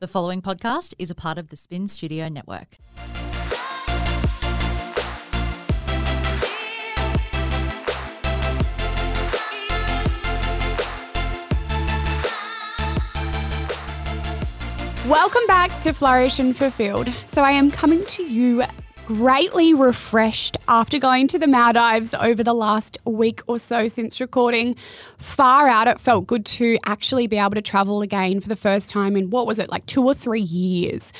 The following podcast is a part of the Spin Studio Network. Welcome back to Flourish and Fulfilled. So, I am coming to you greatly refreshed after going to the Maldives over the last week or so since recording. Far out, it felt good to actually be able to travel again for the first time in what was it, like two or three years.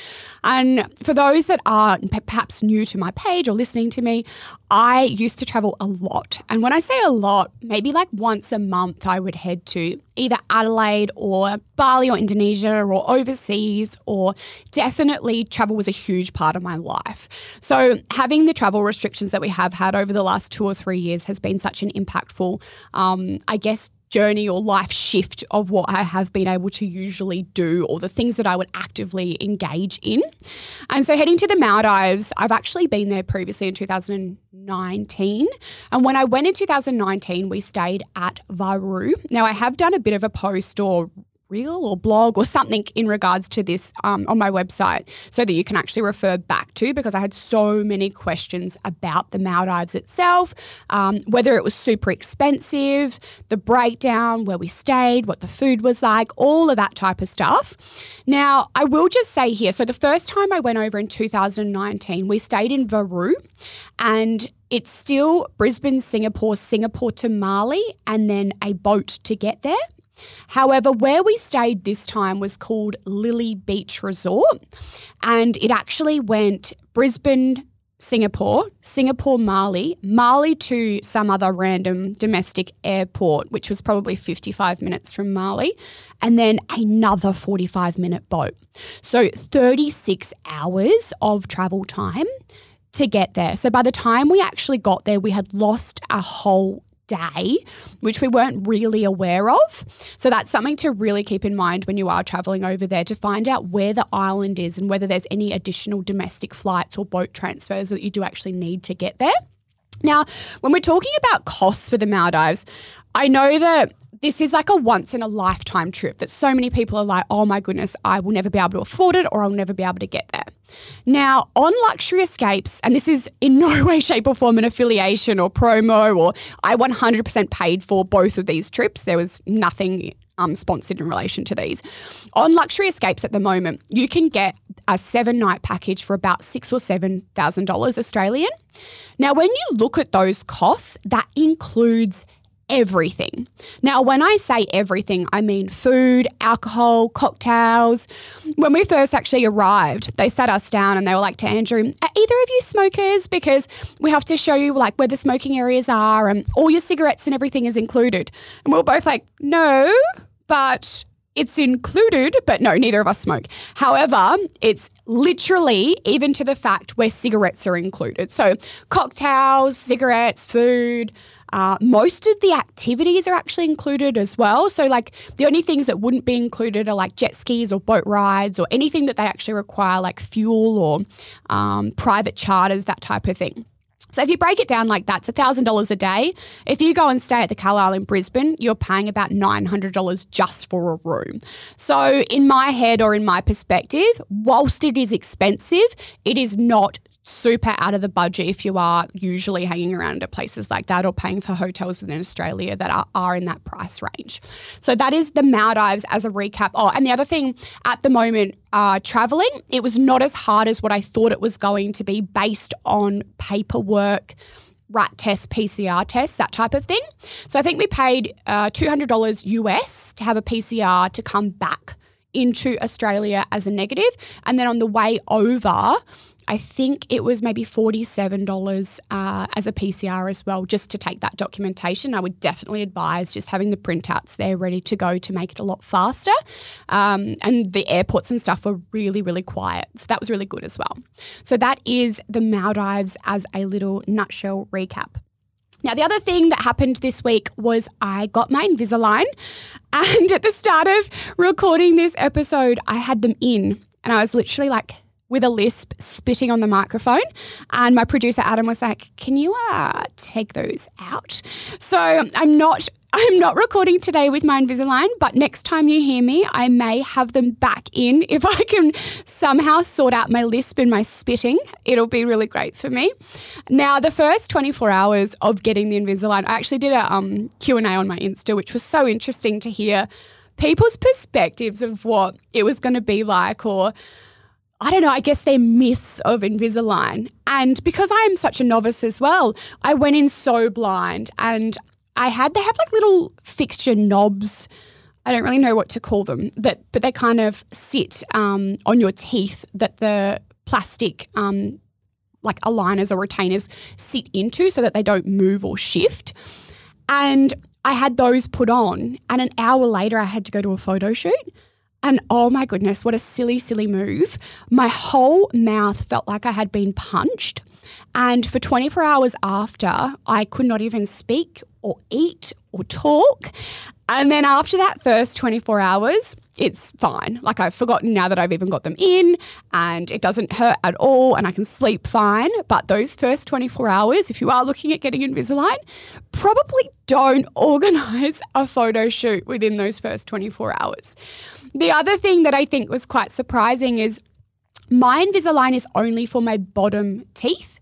And for those that are perhaps new to my page or listening to me, I used to travel a lot. And when I say a lot, maybe like once a month, I would head to either Adelaide or Bali or Indonesia or overseas, or definitely travel was a huge part of my life. So, having the travel restrictions that we have had over the last two or three years has been such an impactful, um, I guess, journey or life shift of what I have been able to usually do or the things that I would actively engage in. And so heading to the Maldives, I've actually been there previously in 2019. And when I went in 2019, we stayed at Varu. Now I have done a bit of a post or reel or blog or something in regards to this um, on my website so that you can actually refer back to because I had so many questions about the Maldives itself, um, whether it was super expensive, the breakdown, where we stayed, what the food was like, all of that type of stuff. Now, I will just say here so the first time I went over in 2019, we stayed in Varu and it's still Brisbane, Singapore, Singapore to Malé, and then a boat to get there. However, where we stayed this time was called Lily Beach Resort, and it actually went Brisbane, Singapore, Singapore, Malé, Malé to some other random domestic airport, which was probably 55 minutes from Malé, and then another 45 minute boat. So 36 hours of travel time to get there. So by the time we actually got there, we had lost a whole day, which we weren't really aware of. So that's something to really keep in mind when you are traveling over there to find out where the island is and whether there's any additional domestic flights or boat transfers that you do actually need to get there. Now, when we're talking about costs for the Maldives, I know that this is like a once in a lifetime trip that so many people are like, oh my goodness, I will never be able to afford it or I'll never be able to get there. Now, on Luxury Escapes, and this is in no way, shape, or form an affiliation or promo, or I 100% paid for both of these trips. There was nothing um, sponsored in relation to these. On Luxury Escapes at the moment, you can get a seven night package for about six or seven thousand dollars Australian. Now, when you look at those costs, that includes everything. Now, when I say everything, I mean food, alcohol, cocktails. When we first actually arrived, they sat us down and they were like to Andrew, Are either of you smokers? Because we have to show you like where the smoking areas are and all your cigarettes and everything is included. And we we're both like, No, but it's included, but no, neither of us smoke. However, it's literally even to the fact where cigarettes are included. So, cocktails, cigarettes, food, uh, most of the activities are actually included as well. So, like, the only things that wouldn't be included are like jet skis or boat rides or anything that they actually require, like fuel or um, private charters, that type of thing. So if you break it down like that, it's $1,000 a day. If you go and stay at the Carlisle in Brisbane, you're paying about $900 just for a room. So in my head or in my perspective, whilst it is expensive, it is not super out of the budget if you are usually hanging around at places like that or paying for hotels within Australia that are, are in that price range. So that is the Maldives as a recap. Oh, and the other thing at the moment, uh, traveling, it was not as hard as what I thought it was going to be based on paperwork rat test, PCR tests, that type of thing. So I think we paid uh, $200 US to have a PCR to come back into Australia as a negative. And then on the way over, I think it was maybe $47 uh, as a PCR as well, just to take that documentation. I would definitely advise just having the printouts there ready to go to make it a lot faster. Um, and the airports and stuff were really, really quiet. So that was really good as well. So that is the Maldives as a little nutshell recap. Now, the other thing that happened this week was I got my Invisalign, and at the start of recording this episode, I had them in, and I was literally like, with a lisp, spitting on the microphone. And my producer Adam was like, "Can you uh, take those out?" So I'm not. I'm not recording today with my Invisalign, but next time you hear me, I may have them back in if I can somehow sort out my lisp and my spitting. It'll be really great for me. Now, the first 24 hours of getting the Invisalign, I actually did a um, Q&A on my Insta, which was so interesting to hear people's perspectives of what it was going to be like or I don't know, I guess they're myths of Invisalign. And because I am such a novice as well, I went in so blind and I had, they have like little fixture knobs. I don't really know what to call them, that, but they kind of sit um, on your teeth that the plastic, um, like aligners or retainers, sit into so that they don't move or shift. And I had those put on, and an hour later, I had to go to a photo shoot. And oh my goodness, what a silly, silly move. My whole mouth felt like I had been punched. And for 24 hours after, I could not even speak or eat or talk. And then after that first 24 hours, it's fine. Like I've forgotten now that I've even got them in and it doesn't hurt at all and I can sleep fine. But those first 24 hours, if you are looking at getting Invisalign, probably don't organize a photo shoot within those first 24 hours. The other thing that I think was quite surprising is my Invisalign is only for my bottom teeth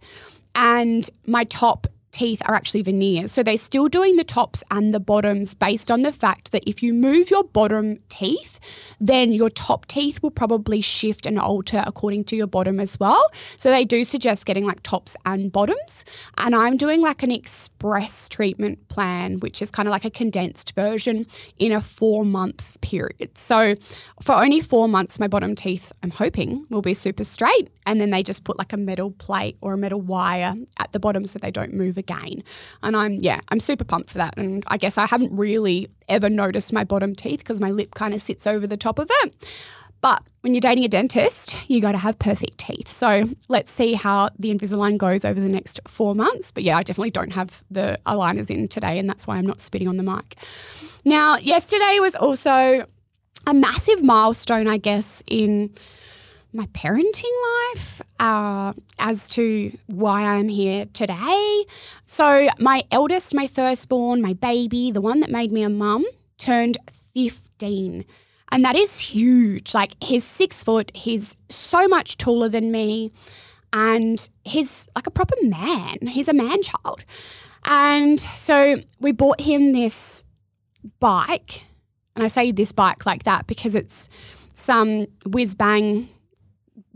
and my top teeth are actually veneers. So they're still doing the tops and the bottoms based on the fact that if you move your bottom teeth, then your top teeth will probably shift and alter according to your bottom as well. So they do suggest getting like tops and bottoms. And I'm doing like an express treatment plan, which is kind of like a condensed version in a four month period. So for only four months, my bottom teeth, I'm hoping, will be super straight. And then they just put like a metal plate or a metal wire at the bottom so they don't move again. Gain and I'm, yeah, I'm super pumped for that. And I guess I haven't really ever noticed my bottom teeth because my lip kind of sits over the top of it. But when you're dating a dentist, you got to have perfect teeth. So let's see how the Invisalign goes over the next four months. But yeah, I definitely don't have the aligners in today, and that's why I'm not spitting on the mic. Now, yesterday was also a massive milestone, I guess, in my parenting life uh, as to why I'm here today. So, my eldest, my firstborn, my baby, the one that made me a mum, turned 15. And that is huge. Like, he's six foot, he's so much taller than me, and he's like a proper man. He's a man child. And so, we bought him this bike. And I say this bike like that because it's some whiz bang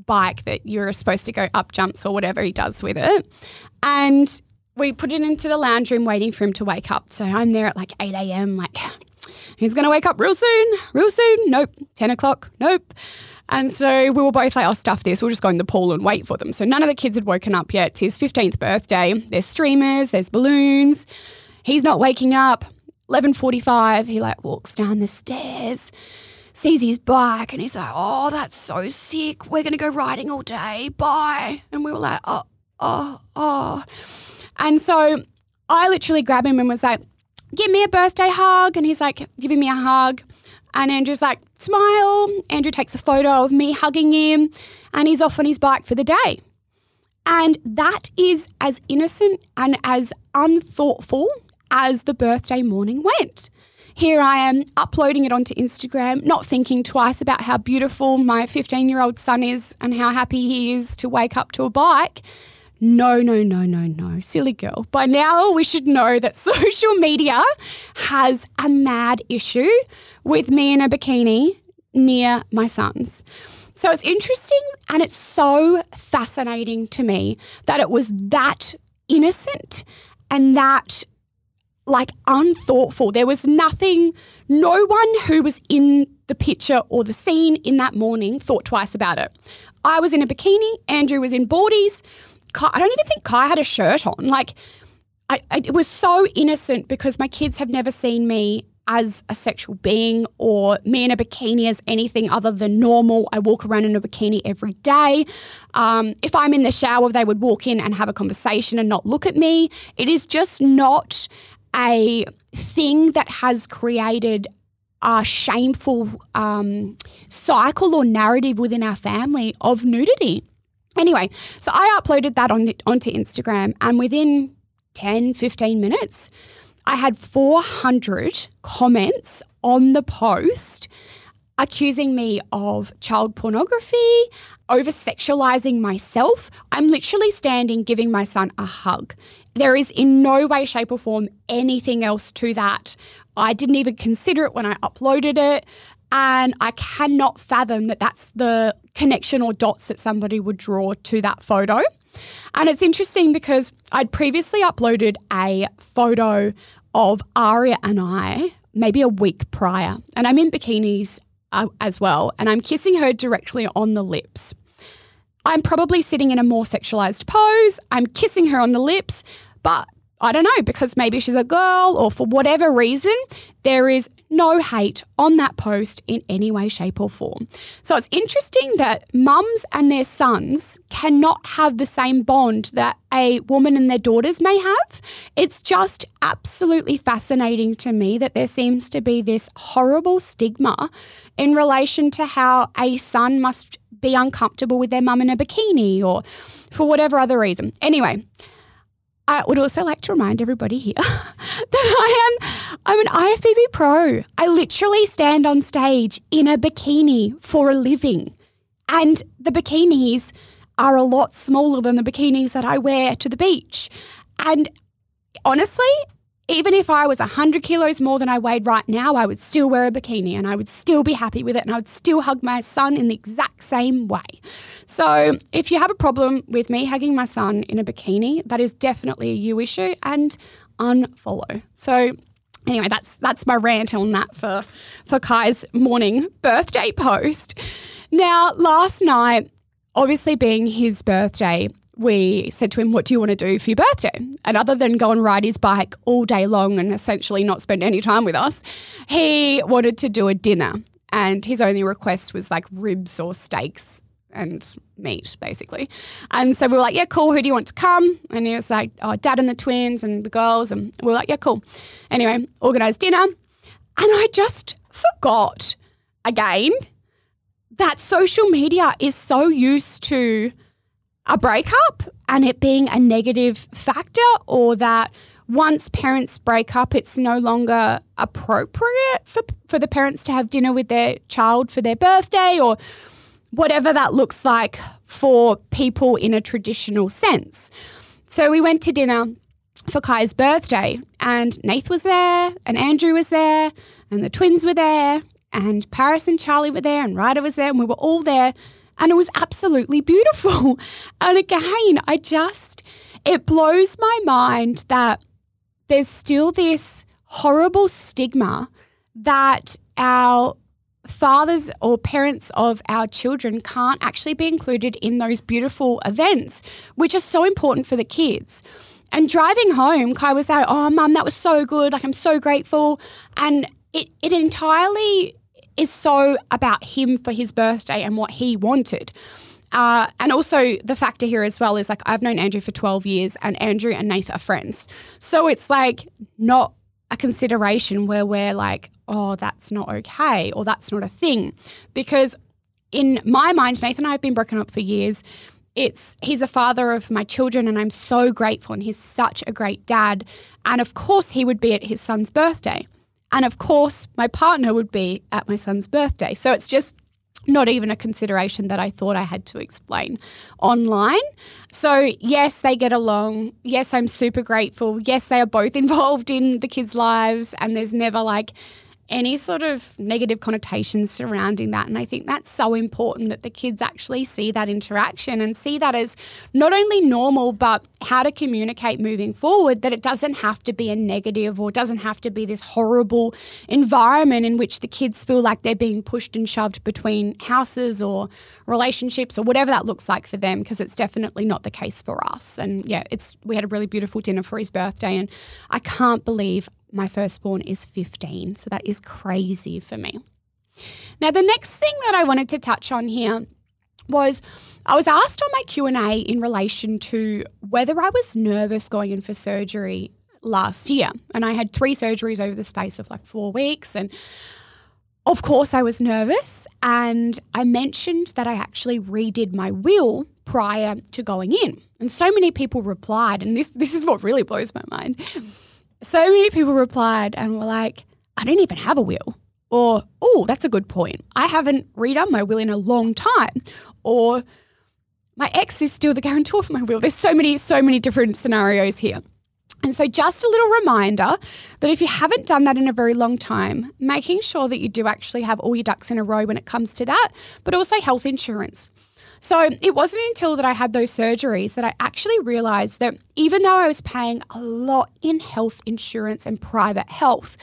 bike that you're supposed to go up jumps or whatever he does with it. And we put it into the lounge room waiting for him to wake up. So I'm there at like 8 a.m., like, he's going to wake up real soon, real soon. Nope. 10 o'clock. Nope. And so we were both like, oh, stuff this. We'll just go in the pool and wait for them. So none of the kids had woken up yet. It's his 15th birthday. There's streamers, there's balloons. He's not waking up. 11.45, he like walks down the stairs sees his bike and he's like, oh, that's so sick. We're going to go riding all day. Bye. And we were like, oh, oh, oh. And so I literally grabbed him and was like, give me a birthday hug. And he's like, giving me a hug. And Andrew's like, smile. Andrew takes a photo of me hugging him and he's off on his bike for the day. And that is as innocent and as unthoughtful as the birthday morning went here I am uploading it onto Instagram, not thinking twice about how beautiful my 15 year old son is and how happy he is to wake up to a bike. No, no, no, no, no. Silly girl. By now, we should know that social media has a mad issue with me in a bikini near my son's. So it's interesting and it's so fascinating to me that it was that innocent and that like unthoughtful. There was nothing, no one who was in the picture or the scene in that morning thought twice about it. I was in a bikini, Andrew was in boardies. I don't even think Kai had a shirt on. Like, I, I, it was so innocent because my kids have never seen me as a sexual being or me in a bikini as anything other than normal. I walk around in a bikini every day. Um, if I'm in the shower, they would walk in and have a conversation and not look at me. It is just not a thing that has created a shameful um, cycle or narrative within our family of nudity. Anyway, so I uploaded that on onto Instagram, and within 10, 15 minutes, I had 400 comments on the post accusing me of child pornography, over sexualizing myself. I'm literally standing giving my son a hug. There is in no way, shape, or form anything else to that. I didn't even consider it when I uploaded it. And I cannot fathom that that's the connection or dots that somebody would draw to that photo. And it's interesting because I'd previously uploaded a photo of Aria and I maybe a week prior, and I'm in bikinis uh, as well, and I'm kissing her directly on the lips. I'm probably sitting in a more sexualized pose. I'm kissing her on the lips, but I don't know, because maybe she's a girl or for whatever reason, there is no hate on that post in any way, shape, or form. So it's interesting that mums and their sons cannot have the same bond that a woman and their daughters may have. It's just absolutely fascinating to me that there seems to be this horrible stigma in relation to how a son must be uncomfortable with their mum in a bikini or for whatever other reason. Anyway, I would also like to remind everybody here that I am I'm an IFBB pro. I literally stand on stage in a bikini for a living. And the bikinis are a lot smaller than the bikinis that I wear to the beach. And honestly, even if I was 100 kilos more than I weighed right now, I would still wear a bikini and I would still be happy with it and I would still hug my son in the exact same way. So, if you have a problem with me hugging my son in a bikini, that is definitely a you issue and unfollow. So, anyway, that's that's my rant on that for for Kai's morning birthday post. Now, last night, obviously being his birthday, we said to him, What do you want to do for your birthday? And other than go and ride his bike all day long and essentially not spend any time with us, he wanted to do a dinner. And his only request was like ribs or steaks and meat, basically. And so we were like, Yeah, cool. Who do you want to come? And he was like, Oh, dad and the twins and the girls. And we were like, Yeah, cool. Anyway, organized dinner. And I just forgot again that social media is so used to a breakup and it being a negative factor or that once parents break up, it's no longer appropriate for, for the parents to have dinner with their child for their birthday or whatever that looks like for people in a traditional sense. So we went to dinner for Kai's birthday, and Nath was there, and Andrew was there, and the twins were there, and Paris and Charlie were there, and Ryder was there, and we were all there and it was absolutely beautiful. And again, I just, it blows my mind that there's still this horrible stigma that our fathers or parents of our children can't actually be included in those beautiful events, which are so important for the kids. And driving home, Kai was like, Oh, mum, that was so good. Like, I'm so grateful. And it, it entirely is so about him for his birthday and what he wanted. Uh, and also the factor here as well is like I've known Andrew for 12 years and Andrew and Nath are friends. So it's like not a consideration where we're like, oh, that's not okay or that's not a thing. Because in my mind, Nathan and I have been broken up for years. It's he's a father of my children and I'm so grateful and he's such a great dad. And of course he would be at his son's birthday. And of course, my partner would be at my son's birthday. So it's just not even a consideration that I thought I had to explain online. So, yes, they get along. Yes, I'm super grateful. Yes, they are both involved in the kids' lives, and there's never like any sort of negative connotations surrounding that. And I think that's so important that the kids actually see that interaction and see that as not only normal, but how to communicate moving forward, that it doesn't have to be a negative or doesn't have to be this horrible environment in which the kids feel like they're being pushed and shoved between houses or relationships or whatever that looks like for them, because it's definitely not the case for us. And yeah, it's we had a really beautiful dinner for his birthday and I can't believe my firstborn is 15. So that is crazy for me. Now, the next thing that I wanted to touch on here was I was asked on my Q&A in relation to whether I was nervous going in for surgery last year. And I had three surgeries over the space of like 4 weeks and of course I was nervous and I mentioned that I actually redid my will prior to going in. And so many people replied, and this, this is what really blows my mind. So many people replied and were like, I don't even have a will. Or, oh, that's a good point. I haven't redone my will in a long time. Or, my ex is still the guarantor for my will. There's so many, so many different scenarios here. And so, just a little reminder that if you haven't done that in a very long time, making sure that you do actually have all your ducks in a row when it comes to that, but also health insurance. So, it wasn't until that I had those surgeries that I actually realized that even though I was paying a lot in health insurance and private health,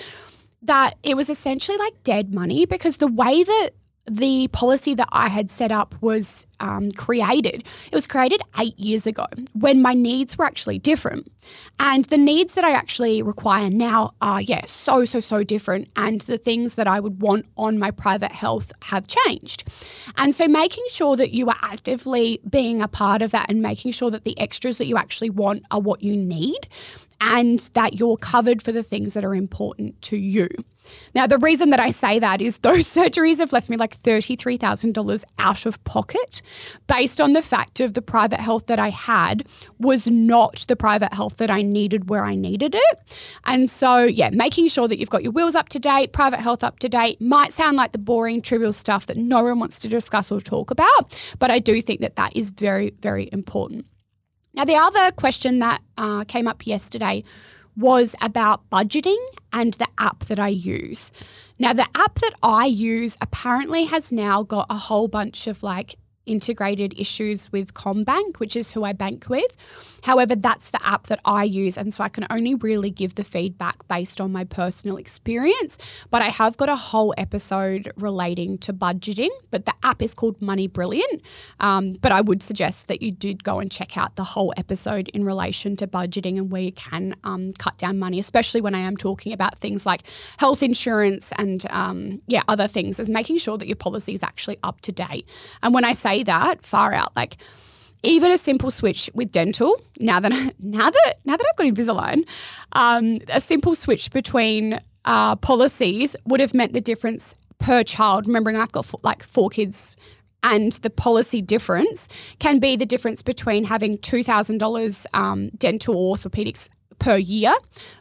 that it was essentially like dead money because the way that the policy that I had set up was um, created. It was created eight years ago when my needs were actually different. And the needs that I actually require now are, yeah, so, so, so different. And the things that I would want on my private health have changed. And so making sure that you are actively being a part of that and making sure that the extras that you actually want are what you need and that you're covered for the things that are important to you. Now, the reason that I say that is those surgeries have left me like $33,000 out of pocket based on the fact of the private health that I had was not the private health that I needed where I needed it. And so, yeah, making sure that you've got your wills up to date, private health up to date might sound like the boring, trivial stuff that no one wants to discuss or talk about, but I do think that that is very, very important. Now, the other question that uh, came up yesterday was about budgeting and the app that I use. Now, the app that I use apparently has now got a whole bunch of like integrated issues with CommBank, which is who I bank with. However, that's the app that I use. And so I can only really give the feedback based on my personal experience. But I have got a whole episode relating to budgeting, but the app is called Money Brilliant. Um, but I would suggest that you did go and check out the whole episode in relation to budgeting and where you can um, cut down money, especially when I am talking about things like health insurance and, um, yeah, other things, is making sure that your policy is actually up to date. And when I say that, far out, like, even a simple switch with dental. Now that now that now that I've got Invisalign, um, a simple switch between uh, policies would have meant the difference per child. Remembering I've got like four kids. And the policy difference can be the difference between having $2,000 um, dental orthopedics per year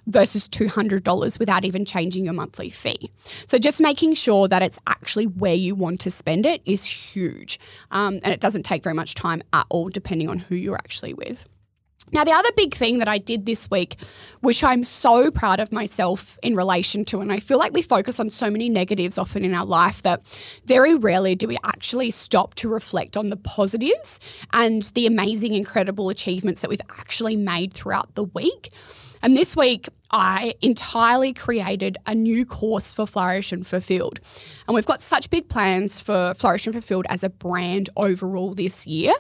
versus $200 without even changing your monthly fee. So, just making sure that it's actually where you want to spend it is huge. Um, and it doesn't take very much time at all, depending on who you're actually with. Now, the other big thing that I did this week, which I'm so proud of myself in relation to, and I feel like we focus on so many negatives often in our life that very rarely do we actually stop to reflect on the positives and the amazing, incredible achievements that we've actually made throughout the week. And this week, I entirely created a new course for Flourish and Fulfilled. And we've got such big plans for Flourish and Fulfilled as a brand overall this year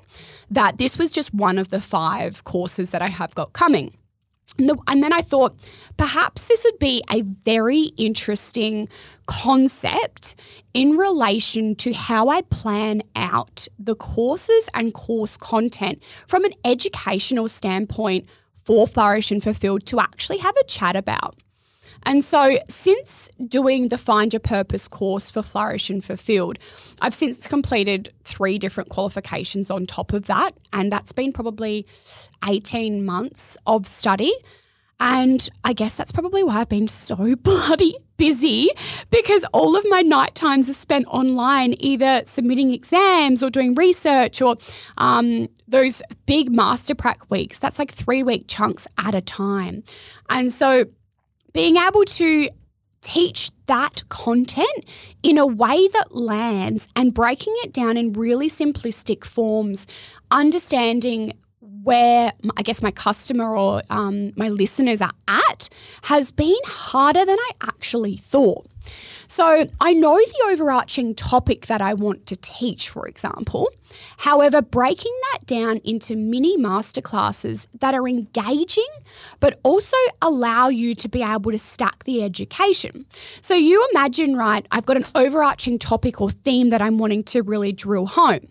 that this was just one of the five courses that I have got coming. And, the, and then I thought perhaps this would be a very interesting concept in relation to how I plan out the courses and course content from an educational standpoint for Flourish and Fulfilled to actually have a chat about. And so, since doing the Find Your Purpose course for Flourish and Fulfilled, I've since completed three different qualifications on top of that. And that's been probably 18 months of study. And I guess that's probably why I've been so bloody busy because all of my night times are spent online, either submitting exams or doing research or um, those big master prac weeks. That's like three week chunks at a time. And so being able to teach that content in a way that lands and breaking it down in really simplistic forms, understanding where I guess my customer or um, my listeners are at has been harder than I actually thought. So I know the overarching topic that I want to teach, for example. However, breaking that down into mini masterclasses that are engaging, but also allow you to be able to stack the education. So you imagine, right, I've got an overarching topic or theme that I'm wanting to really drill home.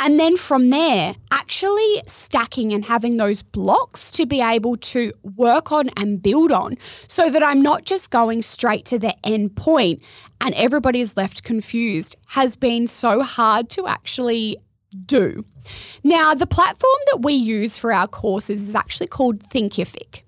And then from there, actually stacking and having those blocks to be able to work on and build on so that I'm not just going straight to the end point and everybody's left confused has been so hard to actually do. Now, the platform that we use for our courses is actually called Thinkific.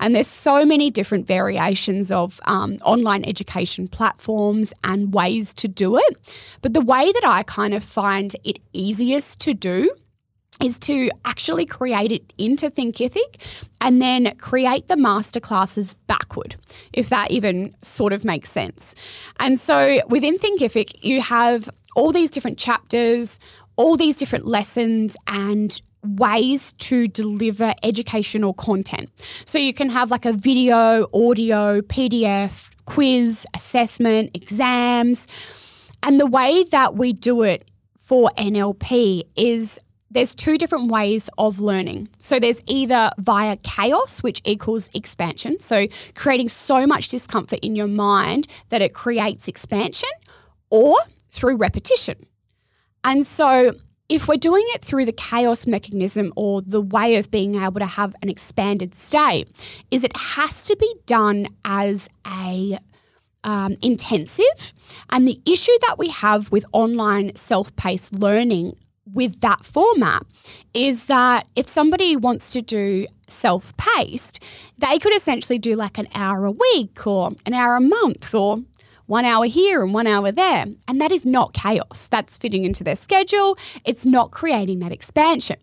And there's so many different variations of um, online education platforms and ways to do it. But the way that I kind of find it easiest to do is to actually create it into Thinkific and then create the masterclasses backward, if that even sort of makes sense. And so within Thinkific, you have all these different chapters, all these different lessons and ways to deliver educational content. So you can have like a video, audio, PDF, quiz, assessment, exams. And the way that we do it for NLP is there's two different ways of learning. So there's either via chaos, which equals expansion. So creating so much discomfort in your mind that it creates expansion, or through repetition. And so if we're doing it through the chaos mechanism or the way of being able to have an expanded state, is it has to be done as a um, intensive. And the issue that we have with online self paced learning with that format is that if somebody wants to do self paced, they could essentially do like an hour a week or an hour a month or one hour here and one hour there. And that is not chaos. That's fitting into their schedule. It's not creating that expansion.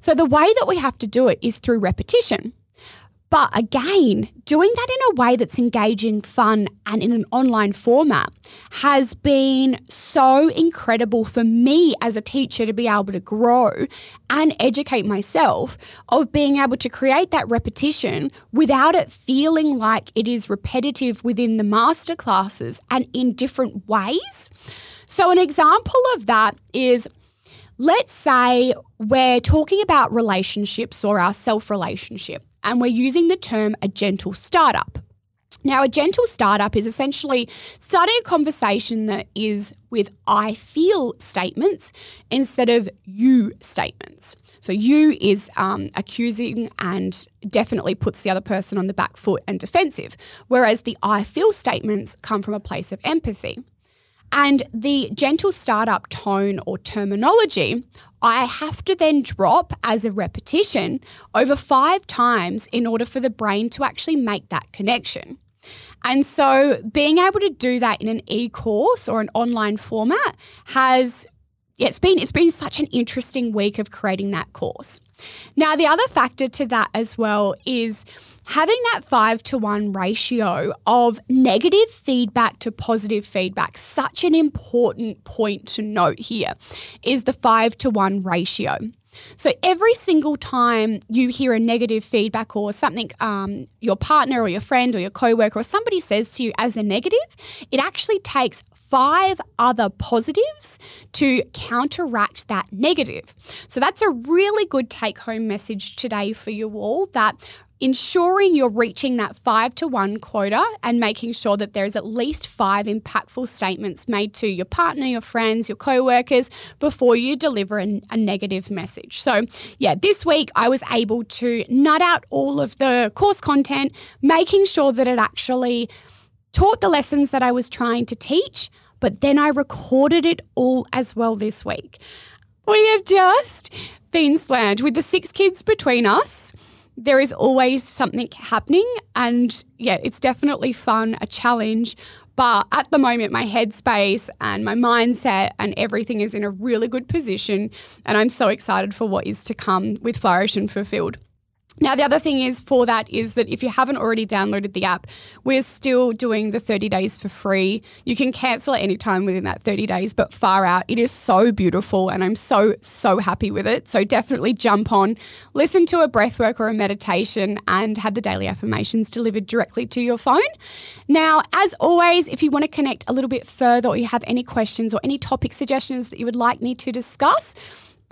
So the way that we have to do it is through repetition. But again, doing that in a way that's engaging, fun, and in an online format has been so incredible for me as a teacher to be able to grow and educate myself of being able to create that repetition without it feeling like it is repetitive within the masterclasses and in different ways. So, an example of that is let's say we're talking about relationships or our self relationship and we're using the term a gentle startup. Now, a gentle startup is essentially starting a conversation that is with I feel statements instead of you statements. So, you is um, accusing and definitely puts the other person on the back foot and defensive, whereas the I feel statements come from a place of empathy. And the gentle startup tone or terminology, I have to then drop as a repetition over five times in order for the brain to actually make that connection. And so being able to do that in an e-course or an online format has yeah, it's been it's been such an interesting week of creating that course. Now the other factor to that as well is having that five to one ratio of negative feedback to positive feedback, such an important point to note here is the five to one ratio. So every single time you hear a negative feedback or something um, your partner or your friend or your coworker or somebody says to you as a negative, it actually takes five other positives to counteract that negative. So that's a really good take home message today for you all that ensuring you're reaching that five to one quota and making sure that there's at least five impactful statements made to your partner, your friends, your co workers before you deliver a, a, negative message. So, yeah, this week I was able to nut out all of the course content, making sure that it actually taught the lessons that I was trying to teach, but then I recorded it all as well this week. We have just been slammed with the six kids between us there is always something happening. And yeah, it's definitely fun, a challenge. But at the moment, my headspace and my mindset and everything is in a really good position. And I'm so excited for what is to come with Flourish and Fulfilled. Now, the other thing is for that is that if you haven't already downloaded the app, we're still doing the 30 days for free. You can cancel at any time within that 30 days, but far out. It is so beautiful and I'm so, so happy with it. So definitely jump on, listen to a breathwork or a meditation, and have the daily affirmations delivered directly to your phone. Now, as always, if you want to connect a little bit further or you have any questions or any topic suggestions that you would like me to discuss,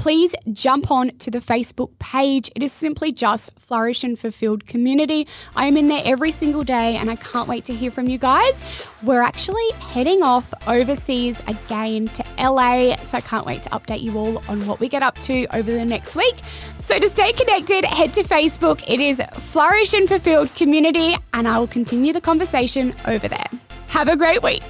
please jump on to the Facebook page. It is simply just Flourish and Fulfilled Community. I am in there every single day and I can't wait to hear from you guys. We're actually heading off overseas again to LA, so I can't wait to update you all on what we get up to over the next week. So to stay connected, head to Facebook. It is Flourish and Fulfilled Community, and I will continue the conversation over there. Have a great week.